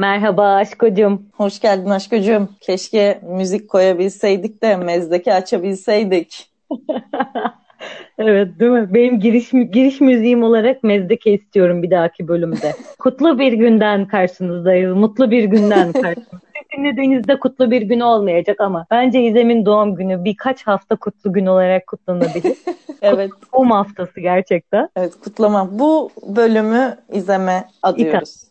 Merhaba aşkocum. Hoş geldin aşkocum. Keşke müzik koyabilseydik de mezdeki açabilseydik. Evet değil mi? Benim giriş giriş müziğim olarak Mezdeke istiyorum bir dahaki bölümde. kutlu bir günden karşınızdayız. Mutlu bir günden karşınızdayız. Dinlediğinizde kutlu bir gün olmayacak ama bence İzem'in doğum günü birkaç hafta kutlu gün olarak kutlanabilir. evet. Doğum haftası gerçekten. Evet kutlama. Bu bölümü İzem'e adıyoruz.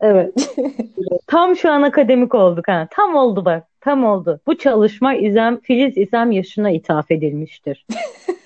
Evet. Tam şu an akademik olduk ha. Tam oldu bak. Tam oldu. Bu çalışma İzem, Filiz İzem yaşına ithaf edilmiştir.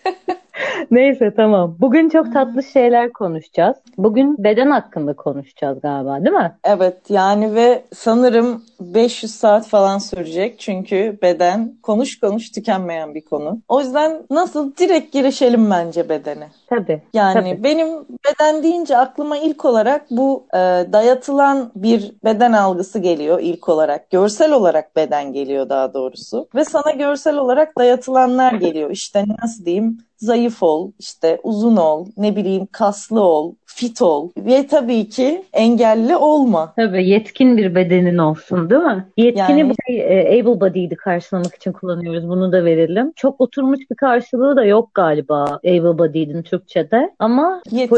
Neyse tamam. Bugün çok tatlı şeyler konuşacağız. Bugün beden hakkında konuşacağız galiba değil mi? Evet yani ve sanırım 500 saat falan sürecek. Çünkü beden konuş konuş tükenmeyen bir konu. O yüzden nasıl direkt girişelim bence bedene. Tabii. Yani tabii. benim beden deyince aklıma ilk olarak bu e, dayatılan bir beden algısı geliyor ilk olarak. Görsel olarak beden geliyor daha doğrusu. Ve sana görsel olarak dayatılanlar geliyor. İşte nasıl diyeyim? Zayıf ol, işte uzun ol, ne bileyim kaslı ol, fit ol ve tabii ki engelli olma. Tabii yetkin bir bedenin olsun değil mi? Yetkini yani... bir e, able body'di karşılamak için kullanıyoruz. Bunu da verelim. Çok oturmuş bir karşılığı da yok galiba able body'din Türkçe'de. Ama yetkini.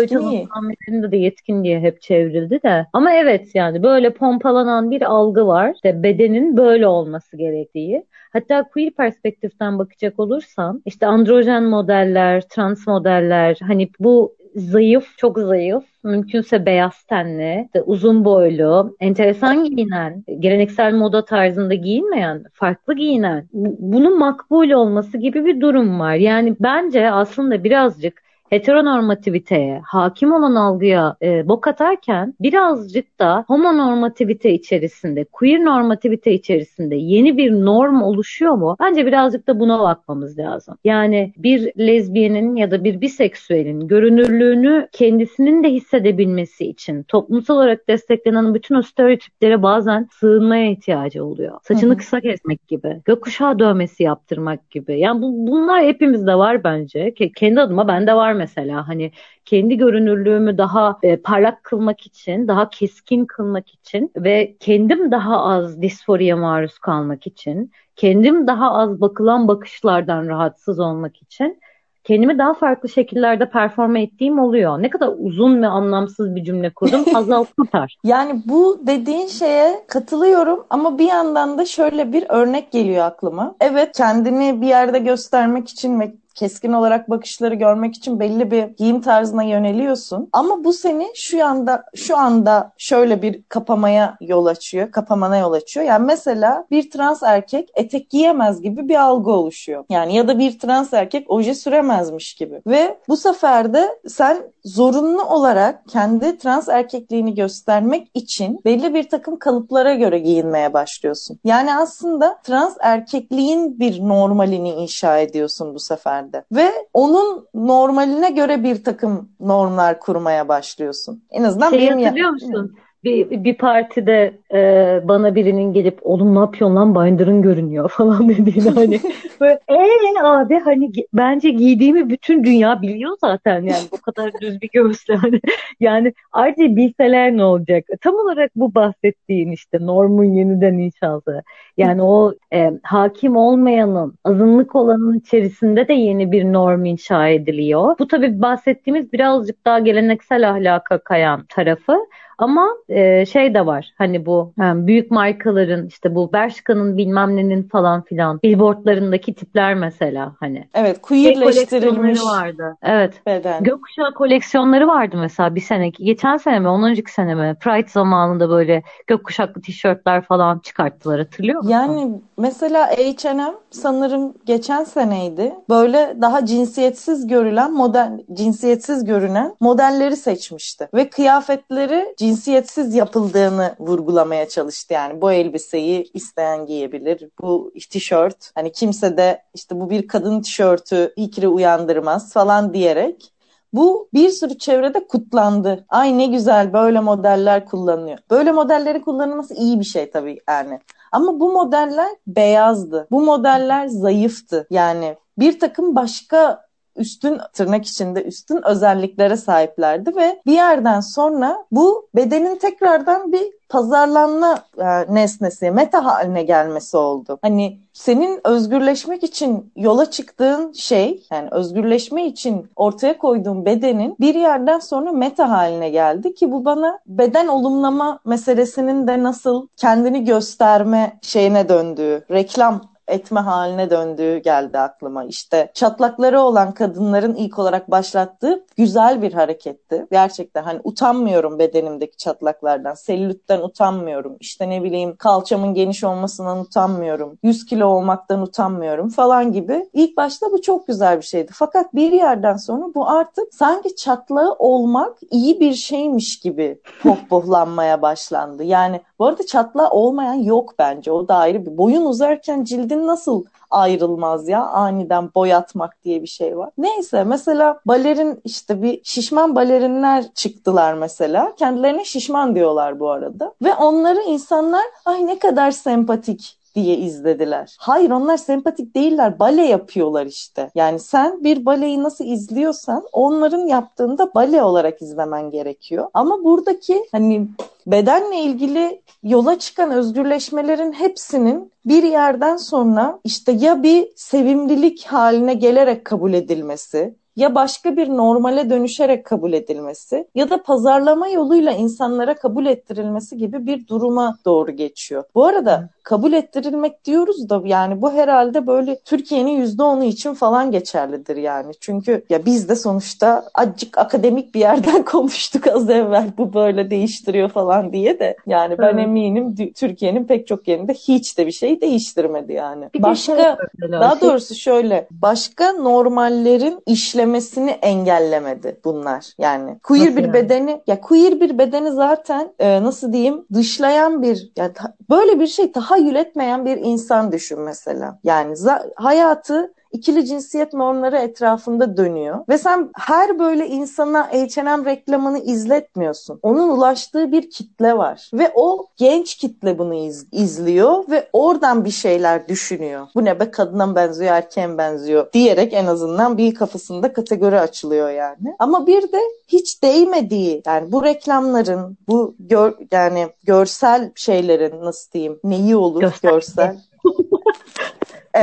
de yetkin diye hep çevrildi de. Ama evet yani böyle pompalanan bir algı var. İşte bedenin böyle olması gerektiği. Hatta queer perspektiften bakacak olursan işte androjen modeller, trans modeller hani bu zayıf, çok zayıf, mümkünse beyaz tenli, uzun boylu, enteresan giyinen, geleneksel moda tarzında giyinmeyen, farklı giyinen, bunun makbul olması gibi bir durum var. Yani bence aslında birazcık heteronormativiteye, hakim olan algıya e, bok atarken birazcık da homonormativite içerisinde, queer normativite içerisinde yeni bir norm oluşuyor mu? Bence birazcık da buna bakmamız lazım. Yani bir lezbiyenin ya da bir biseksüelin görünürlüğünü kendisinin de hissedebilmesi için toplumsal olarak desteklenen bütün o stereotiplere bazen sığınmaya ihtiyacı oluyor. Saçını Hı-hı. kısa kesmek gibi, gökkuşağı dövmesi yaptırmak gibi. Yani bu, bunlar hepimizde var bence. Kendi adıma bende var mesela hani kendi görünürlüğümü daha e, parlak kılmak için, daha keskin kılmak için ve kendim daha az disforiye maruz kalmak için, kendim daha az bakılan bakışlardan rahatsız olmak için kendimi daha farklı şekillerde performa ettiğim oluyor. Ne kadar uzun ve anlamsız bir cümle kurdum. Hazal Kurtar. yani bu dediğin şeye katılıyorum ama bir yandan da şöyle bir örnek geliyor aklıma. Evet kendini bir yerde göstermek için ve keskin olarak bakışları görmek için belli bir giyim tarzına yöneliyorsun. Ama bu seni şu anda şu anda şöyle bir kapamaya yol açıyor, kapamana yol açıyor. Yani mesela bir trans erkek etek giyemez gibi bir algı oluşuyor. Yani ya da bir trans erkek oje süremezmiş gibi. Ve bu sefer de sen zorunlu olarak kendi trans erkekliğini göstermek için belli bir takım kalıplara göre giyinmeye başlıyorsun. Yani aslında trans erkekliğin bir normalini inşa ediyorsun bu sefer normalde. Ve onun normaline göre bir takım normlar kurmaya başlıyorsun. En azından şey benim hatırlıyor musun? Bir, bir partide e, bana birinin gelip oğlum ne yapıyorsun lan? Binder'ın görünüyor falan dediğini hani böyle eee abi hani bence giydiğimi bütün dünya biliyor zaten yani bu kadar düz bir göğüsle hani. Yani ayrıca bilseler ne olacak? Tam olarak bu bahsettiğin işte normun yeniden inşası yani o e, hakim olmayanın azınlık olanın içerisinde de yeni bir norm inşa ediliyor. Bu tabii bahsettiğimiz birazcık daha geleneksel ahlaka kayan tarafı ama e, şey de var hani bu yani büyük markaların işte bu Bershka'nın bilmem nenin falan filan billboardlarındaki tipler mesela hani. Evet queerleştirilmiş. vardı. Evet. Beden. Gökkuşağı koleksiyonları vardı mesela bir sene. Geçen sene mi? Ondan önceki sene mi? Pride zamanında böyle gökkuşaklı tişörtler falan çıkarttılar hatırlıyor musun? Yani mesela H&M sanırım geçen seneydi. Böyle daha cinsiyetsiz görülen model cinsiyetsiz görünen modelleri seçmişti. Ve kıyafetleri cinsiyetsiz yapıldığını vurgulamaya çalıştı. Yani bu elbiseyi isteyen giyebilir. Bu tişört hani kimse de işte bu bir kadın tişörtü fikri uyandırmaz falan diyerek bu bir sürü çevrede kutlandı. Ay ne güzel böyle modeller kullanıyor. Böyle modelleri kullanılması iyi bir şey tabii yani. Ama bu modeller beyazdı. Bu modeller zayıftı. Yani bir takım başka üstün tırnak içinde üstün özelliklere sahiplerdi ve bir yerden sonra bu bedenin tekrardan bir pazarlanma e, nesnesi, meta haline gelmesi oldu. Hani senin özgürleşmek için yola çıktığın şey, yani özgürleşme için ortaya koyduğun bedenin bir yerden sonra meta haline geldi ki bu bana beden olumlama meselesinin de nasıl kendini gösterme şeyine döndüğü, reklam etme haline döndüğü geldi aklıma. İşte çatlakları olan kadınların ilk olarak başlattığı güzel bir hareketti. Gerçekten hani utanmıyorum bedenimdeki çatlaklardan, selülitten utanmıyorum. İşte ne bileyim kalçamın geniş olmasından utanmıyorum. 100 kilo olmaktan utanmıyorum falan gibi. İlk başta bu çok güzel bir şeydi. Fakat bir yerden sonra bu artık sanki çatlağı olmak iyi bir şeymiş gibi pohpohlanmaya başlandı. Yani bu arada çatlağı olmayan yok bence. O da ayrı bir. Boyun uzarken cildin nasıl ayrılmaz ya aniden boyatmak diye bir şey var. Neyse mesela balerin işte bir şişman balerinler çıktılar mesela. Kendilerine şişman diyorlar bu arada. Ve onları insanlar ay ne kadar sempatik diye izlediler. Hayır onlar sempatik değiller. Bale yapıyorlar işte. Yani sen bir baleyi nasıl izliyorsan onların yaptığında bale olarak izlemen gerekiyor. Ama buradaki hani bedenle ilgili yola çıkan özgürleşmelerin hepsinin bir yerden sonra işte ya bir sevimlilik haline gelerek kabul edilmesi ya başka bir normale dönüşerek kabul edilmesi ya da pazarlama yoluyla insanlara kabul ettirilmesi gibi bir duruma doğru geçiyor. Bu arada kabul ettirilmek diyoruz da yani bu herhalde böyle Türkiye'nin yüzde onu için falan geçerlidir yani. Çünkü ya biz de sonuçta acık akademik bir yerden konuştuk az evvel bu böyle değiştiriyor falan diye de yani ben evet. eminim Türkiye'nin pek çok yerinde hiç de bir şey değiştirmedi yani. Bir başka şey daha şey... doğrusu şöyle başka normallerin işlemesini engellemedi bunlar. Yani queer nasıl bir yani? bedeni ya queer bir bedeni zaten e, nasıl diyeyim dışlayan bir yani böyle bir şey daha tahayyül etmeyen bir insan düşün mesela. Yani hayatı ikili cinsiyet normları etrafında dönüyor. Ve sen her böyle insana H&M reklamını izletmiyorsun. Onun ulaştığı bir kitle var. Ve o genç kitle bunu iz, izliyor ve oradan bir şeyler düşünüyor. Bu ne be kadına mı benziyor erkeğe mi benziyor diyerek en azından bir kafasında kategori açılıyor yani. Ama bir de hiç değmediği yani bu reklamların bu gör, yani görsel şeylerin nasıl diyeyim neyi olur görsel. görsel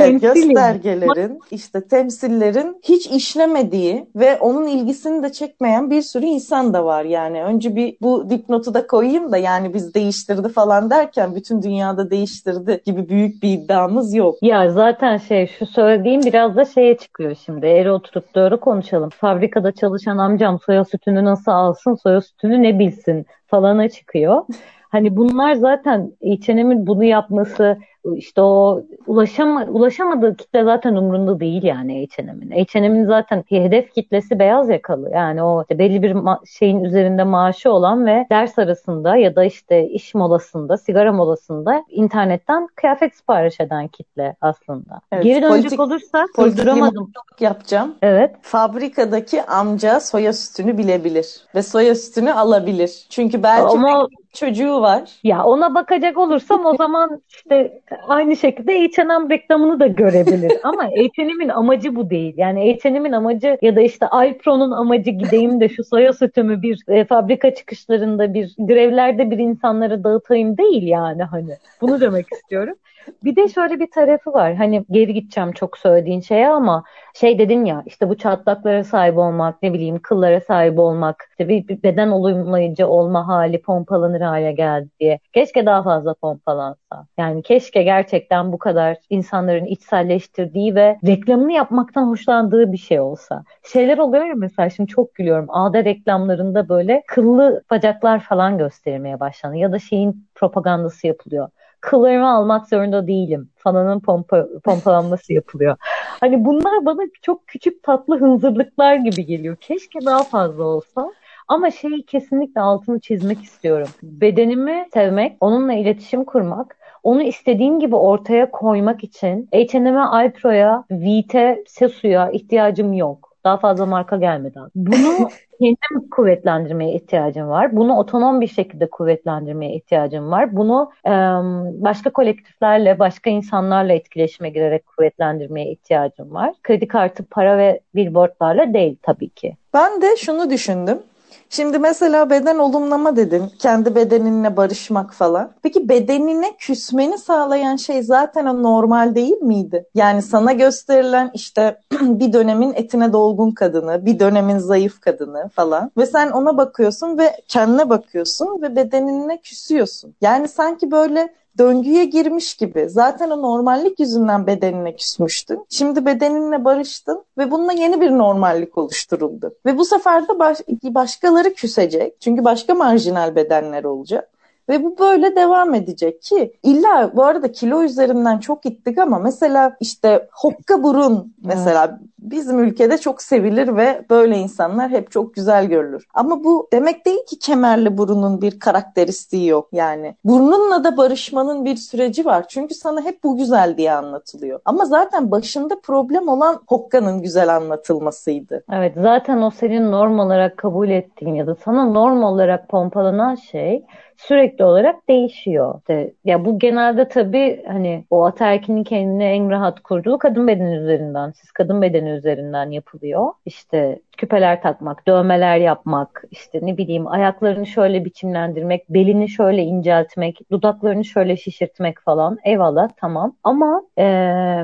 Evet, göstergelerin, işte temsillerin hiç işlemediği ve onun ilgisini de çekmeyen bir sürü insan da var. Yani önce bir bu dipnotu da koyayım da yani biz değiştirdi falan derken bütün dünyada değiştirdi gibi büyük bir iddiamız yok. Ya zaten şey şu söylediğim biraz da şeye çıkıyor şimdi. Eğri oturup doğru konuşalım. Fabrikada çalışan amcam soya sütünü nasıl alsın, soya sütünü ne bilsin falana çıkıyor. Hani bunlar zaten H&M'in bunu yapması, işte o ulaşama, ulaşamadığı kitle zaten umrunda değil yani H&M'in. H&M'in zaten hedef kitlesi beyaz yakalı. Yani o işte belli bir şeyin üzerinde maaşı olan ve ders arasında ya da işte iş molasında, sigara molasında internetten kıyafet sipariş eden kitle aslında. Evet, Geri dönecek politik, olursa durduramadım. yapacağım. Evet. Fabrikadaki amca soya sütünü bilebilir ve soya sütünü alabilir. Çünkü belki Ama çocuğu var. Ya ona bakacak olursam o zaman işte aynı şekilde H&M reklamını da görebilir. Ama H&M'in amacı bu değil. Yani H&M'in amacı ya da işte Alpro'nun amacı gideyim de şu soya sütümü bir e, fabrika çıkışlarında bir grevlerde bir insanlara dağıtayım değil yani hani. Bunu demek istiyorum. Bir de şöyle bir tarafı var. Hani geri gideceğim çok söylediğin şeye ama şey dedin ya işte bu çatlaklara sahip olmak, ne bileyim kıllara sahip olmak, işte bir, bir beden olumlayıcı olma hali pompalanır hale geldi diye. Keşke daha fazla pompalansa. Yani keşke gerçekten bu kadar insanların içselleştirdiği ve reklamını yapmaktan hoşlandığı bir şey olsa. Şeyler oluyor ya mesela şimdi çok gülüyorum. Ağda reklamlarında böyle kıllı bacaklar falan göstermeye başlandı. Ya da şeyin propagandası yapılıyor kıllarımı almak zorunda değilim. Fananın pompa, pompalanması yapılıyor. Hani bunlar bana çok küçük tatlı hınzırlıklar gibi geliyor. Keşke daha fazla olsa. Ama şeyi kesinlikle altını çizmek istiyorum. Bedenimi sevmek, onunla iletişim kurmak, onu istediğim gibi ortaya koymak için H&M'e, Alpro'ya, Vite, Sesu'ya ihtiyacım yok. Daha fazla marka gelmedi. Bunu kendim kuvvetlendirmeye ihtiyacım var. Bunu otonom bir şekilde kuvvetlendirmeye ihtiyacım var. Bunu e, başka kolektiflerle, başka insanlarla etkileşime girerek kuvvetlendirmeye ihtiyacım var. Kredi kartı, para ve billboardlarla değil tabii ki. Ben de şunu düşündüm. Şimdi mesela beden olumlama dedin. Kendi bedeninle barışmak falan. Peki bedenine küsmeni sağlayan şey zaten o normal değil miydi? Yani sana gösterilen işte bir dönemin etine dolgun kadını, bir dönemin zayıf kadını falan. Ve sen ona bakıyorsun ve kendine bakıyorsun ve bedenine küsüyorsun. Yani sanki böyle döngüye girmiş gibi. Zaten o normallik yüzünden bedenine küsmüştün. Şimdi bedeninle barıştın ve bununla yeni bir normallik oluşturuldu. Ve bu sefer de baş, başkaları küsecek. Çünkü başka marjinal bedenler olacak. Ve bu böyle devam edecek ki illa bu arada kilo üzerinden çok gittik ama mesela işte hokka burun mesela. Bizim ülkede çok sevilir ve böyle insanlar hep çok güzel görülür. Ama bu demek değil ki kemerli burunun bir karakteristiği yok yani. Burnunla da barışmanın bir süreci var. Çünkü sana hep bu güzel diye anlatılıyor. Ama zaten başında problem olan hokkanın güzel anlatılmasıydı. Evet zaten o senin norm olarak kabul ettiğin ya da sana norm olarak pompalanan şey sürekli olarak değişiyor. İşte, ya bu genelde tabii hani o ataerkinin kendine en rahat kurduğu kadın bedeni üzerinden, siz kadın bedeni üzerinden yapılıyor. İşte küpeler takmak, dövmeler yapmak, işte ne bileyim ayaklarını şöyle biçimlendirmek, belini şöyle inceltmek, dudaklarını şöyle şişirtmek falan. Eyvallah tamam. Ama e,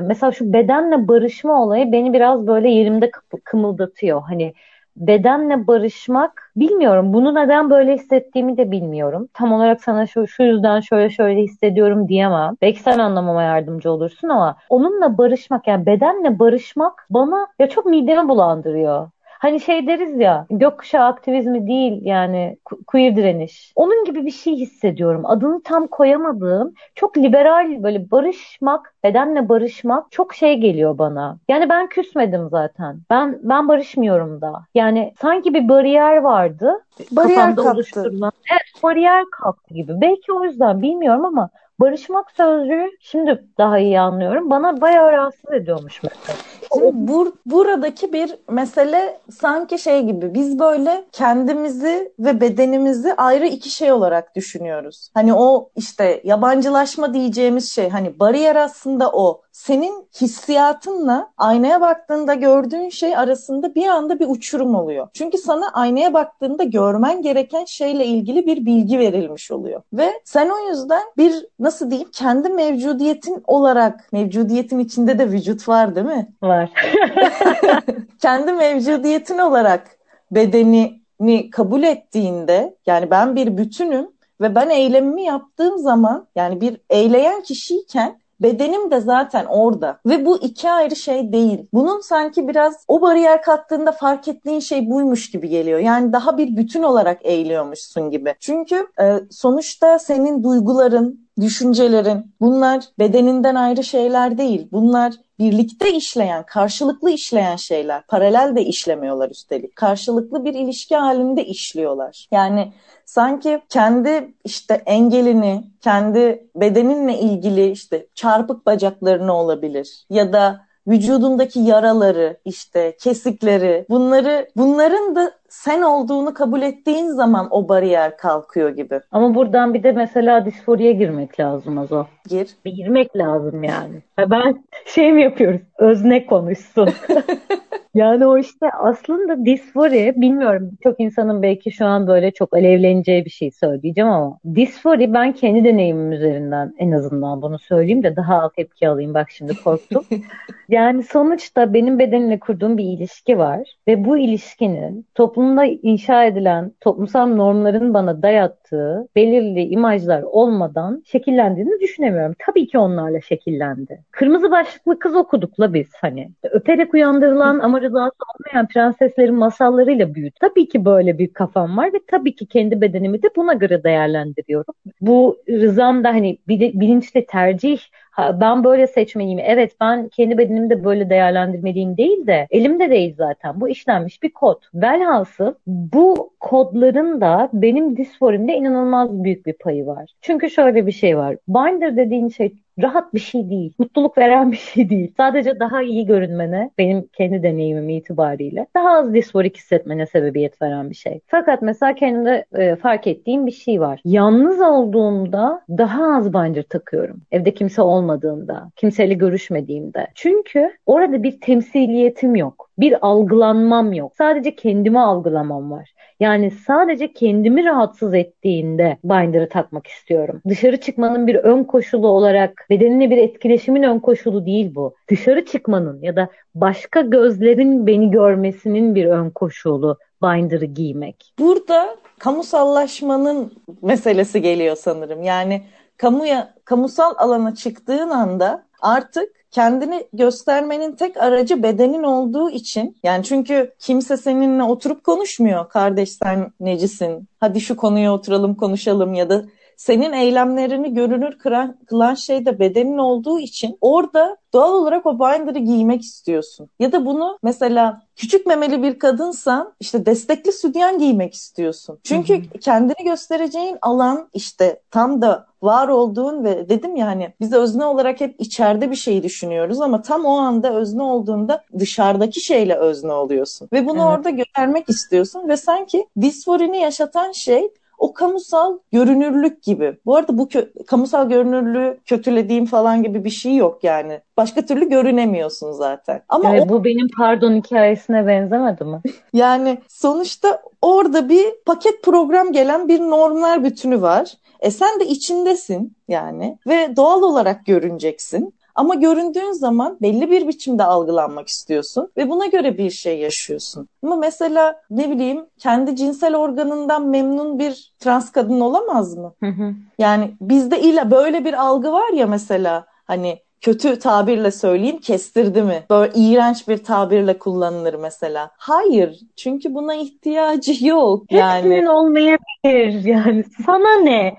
mesela şu bedenle barışma olayı beni biraz böyle yerimde kımıldatıyor. Hani bedenle barışmak bilmiyorum. Bunu neden böyle hissettiğimi de bilmiyorum. Tam olarak sana şu, şu yüzden şöyle şöyle hissediyorum diyemem. Belki sen anlamama yardımcı olursun ama onunla barışmak yani bedenle barışmak bana ya çok midemi bulandırıyor. Hani şey deriz ya gökkuşağı aktivizmi değil yani queer direniş. Onun gibi bir şey hissediyorum. Adını tam koyamadığım çok liberal böyle barışmak, bedenle barışmak çok şey geliyor bana. Yani ben küsmedim zaten. Ben ben barışmıyorum da. Yani sanki bir bariyer vardı. Bariyer kalktı. oluşturulan. Evet bariyer kalktı gibi. Belki o yüzden bilmiyorum ama barışmak sözcüğü şimdi daha iyi anlıyorum. Bana bayağı rahatsız ediyormuş mesela. Şimdi bur buradaki bir mesele sanki şey gibi biz böyle kendimizi ve bedenimizi ayrı iki şey olarak düşünüyoruz. Hani o işte yabancılaşma diyeceğimiz şey hani bariyer aslında o senin hissiyatınla aynaya baktığında gördüğün şey arasında bir anda bir uçurum oluyor. Çünkü sana aynaya baktığında görmen gereken şeyle ilgili bir bilgi verilmiş oluyor. Ve sen o yüzden bir nasıl diyeyim kendi mevcudiyetin olarak mevcudiyetin içinde de vücut var değil mi? Var. kendi mevcudiyetin olarak bedenini kabul ettiğinde yani ben bir bütünüm ve ben eylemimi yaptığım zaman yani bir eyleyen kişiyken Bedenim de zaten orada ve bu iki ayrı şey değil. Bunun sanki biraz o bariyer kattığında fark ettiğin şey buymuş gibi geliyor. Yani daha bir bütün olarak eğiliyormuşsun gibi. Çünkü e, sonuçta senin duyguların, düşüncelerin bunlar bedeninden ayrı şeyler değil. Bunlar birlikte işleyen, karşılıklı işleyen şeyler. Paralel de işlemiyorlar üstelik. Karşılıklı bir ilişki halinde işliyorlar. Yani sanki kendi işte engelini, kendi bedeninle ilgili işte çarpık bacaklarını olabilir ya da vücudundaki yaraları, işte kesikleri, bunları bunların da sen olduğunu kabul ettiğin zaman o bariyer kalkıyor gibi. Ama buradan bir de mesela disforiye girmek lazım az o. Gir. Bir girmek lazım yani. Ben şey mi yapıyoruz? Özne konuşsun. Yani o işte aslında disfori bilmiyorum çok insanın belki şu an böyle çok alevleneceği bir şey söyleyeceğim ama disfori ben kendi deneyimim üzerinden en azından bunu söyleyeyim de daha az tepki alayım bak şimdi korktum. yani sonuçta benim bedenimle kurduğum bir ilişki var ve bu ilişkinin toplumda inşa edilen toplumsal normların bana dayattığı belirli imajlar olmadan şekillendiğini düşünemiyorum. Tabii ki onlarla şekillendi. Kırmızı başlıklı kız okudukla biz hani öperek uyandırılan ama rızası olmayan prenseslerin masallarıyla büyüdü. Tabii ki böyle bir kafam var ve tabii ki kendi bedenimi de buna göre değerlendiriyorum. Bu rızam da hani bilinçli tercih Ben böyle seçmeliyim. Evet ben kendi bedenimi de böyle değerlendirmeliyim değil de elimde değil zaten. Bu işlenmiş bir kod. Velhasıl bu kodların da benim disforimde inanılmaz büyük bir payı var. Çünkü şöyle bir şey var. Binder dediğin şey rahat bir şey değil. Mutluluk veren bir şey değil. Sadece daha iyi görünmene, benim kendi deneyimim itibariyle daha az disforik hissetmene sebebiyet veren bir şey. Fakat mesela kendimde e, fark ettiğim bir şey var. Yalnız olduğumda daha az binder takıyorum. Evde kimse olmadığında, kimseyle görüşmediğimde. Çünkü orada bir temsiliyetim yok. Bir algılanmam yok. Sadece kendimi algılamam var. Yani sadece kendimi rahatsız ettiğinde binder'ı takmak istiyorum. Dışarı çıkmanın bir ön koşulu olarak bedenine bir etkileşimin ön koşulu değil bu. Dışarı çıkmanın ya da başka gözlerin beni görmesinin bir ön koşulu binder'ı giymek. Burada kamusallaşmanın meselesi geliyor sanırım. Yani kamuya kamusal alana çıktığın anda artık kendini göstermenin tek aracı bedenin olduğu için yani çünkü kimse seninle oturup konuşmuyor. Kardeş sen necisin? Hadi şu konuya oturalım konuşalım ya da senin eylemlerini görünür kıran, kılan şey de bedenin olduğu için orada doğal olarak o binder'ı giymek istiyorsun. Ya da bunu mesela küçük memeli bir kadınsan işte destekli sütyen giymek istiyorsun. Çünkü hı hı. kendini göstereceğin alan işte tam da var olduğun ve dedim ya hani biz özne olarak hep içeride bir şeyi düşünüyoruz ama tam o anda özne olduğunda dışarıdaki şeyle özne oluyorsun. Ve bunu evet. orada göstermek istiyorsun ve sanki disforini yaşatan şey o kamusal görünürlük gibi. Bu arada bu kö- kamusal görünürlüğü kötülediğim falan gibi bir şey yok yani. Başka türlü görünemiyorsun zaten. Ama yani o... bu benim pardon hikayesine benzemedi mi? yani sonuçta orada bir paket program gelen bir normlar bütünü var. E sen de içindesin yani ve doğal olarak görüneceksin. Ama göründüğün zaman belli bir biçimde algılanmak istiyorsun ve buna göre bir şey yaşıyorsun. Ama mesela ne bileyim kendi cinsel organından memnun bir trans kadın olamaz mı? Hı hı. Yani bizde illa böyle bir algı var ya mesela hani kötü tabirle söyleyeyim kestirdi mi? Böyle iğrenç bir tabirle kullanılır mesela. Hayır. Çünkü buna ihtiyacı yok. Yani. Hepsinin olmayabilir yani. Sana ne?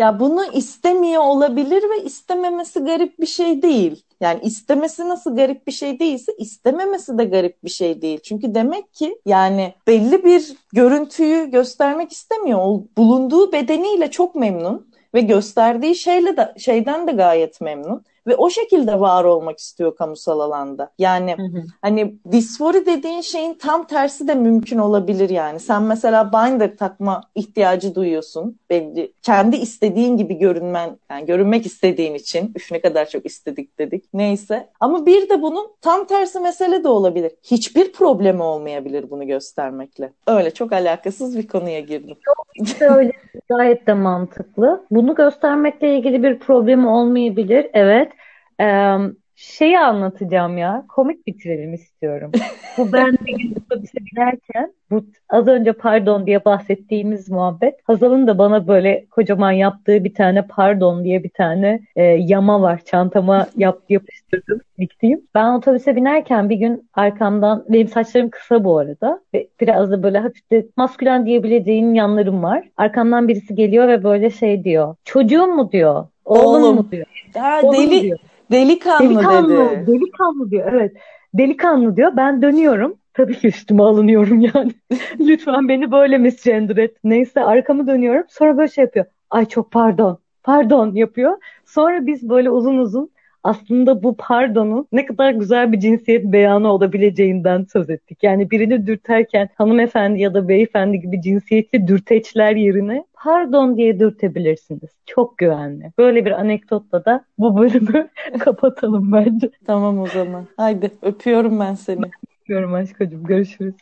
Ya bunu istemiyor olabilir ve istememesi garip bir şey değil. Yani istemesi nasıl garip bir şey değilse istememesi de garip bir şey değil. Çünkü demek ki yani belli bir görüntüyü göstermek istemiyor. bulunduğu bedeniyle çok memnun ve gösterdiği şeyle de şeyden de gayet memnun ve o şekilde var olmak istiyor kamusal alanda. Yani hı hı. hani disfori dediğin şeyin tam tersi de mümkün olabilir yani. Sen mesela binder takma ihtiyacı duyuyorsun. Belli kendi istediğin gibi görünmen yani görünmek istediğin için üf ne kadar çok istedik dedik. Neyse. Ama bir de bunun tam tersi mesele de olabilir. Hiçbir problemi olmayabilir bunu göstermekle. Öyle çok alakasız bir konuya girdim. Yok işte öyle gayet de mantıklı. Bunu göstermekle ilgili bir problemi olmayabilir. Evet. Ee, şeyi anlatacağım ya. Komik bitirelim istiyorum. Bu ben bir gün otobüse binerken bu az önce pardon diye bahsettiğimiz muhabbet. Hazal'ın da bana böyle kocaman yaptığı bir tane pardon diye bir tane e, yama var. Çantama yap, yapıştırdım, diktiğim. Ben otobüse binerken bir gün arkamdan, benim saçlarım kısa bu arada. Ve biraz da böyle hafif de maskülen diyebileceğin yanlarım var. Arkamdan birisi geliyor ve böyle şey diyor. Çocuğum mu diyor. Oğlum, Oğlum mu diyor. Ya deli, diyor. Delikanlı, delikanlı dedi. Delikanlı diyor evet. Delikanlı diyor. Ben dönüyorum. Tabii ki üstüme alınıyorum yani. Lütfen beni böyle misgender et. Neyse arkamı dönüyorum. Sonra böyle şey yapıyor. Ay çok pardon. Pardon yapıyor. Sonra biz böyle uzun uzun aslında bu pardonun ne kadar güzel bir cinsiyet beyanı olabileceğinden söz ettik. Yani birini dürterken hanımefendi ya da beyefendi gibi cinsiyetli dürteçler yerine pardon diye dürtebilirsiniz. Çok güvenli. Böyle bir anekdotla da bu bölümü kapatalım bence. Tamam o zaman. Haydi öpüyorum ben seni. öpüyorum aşkım. Görüşürüz.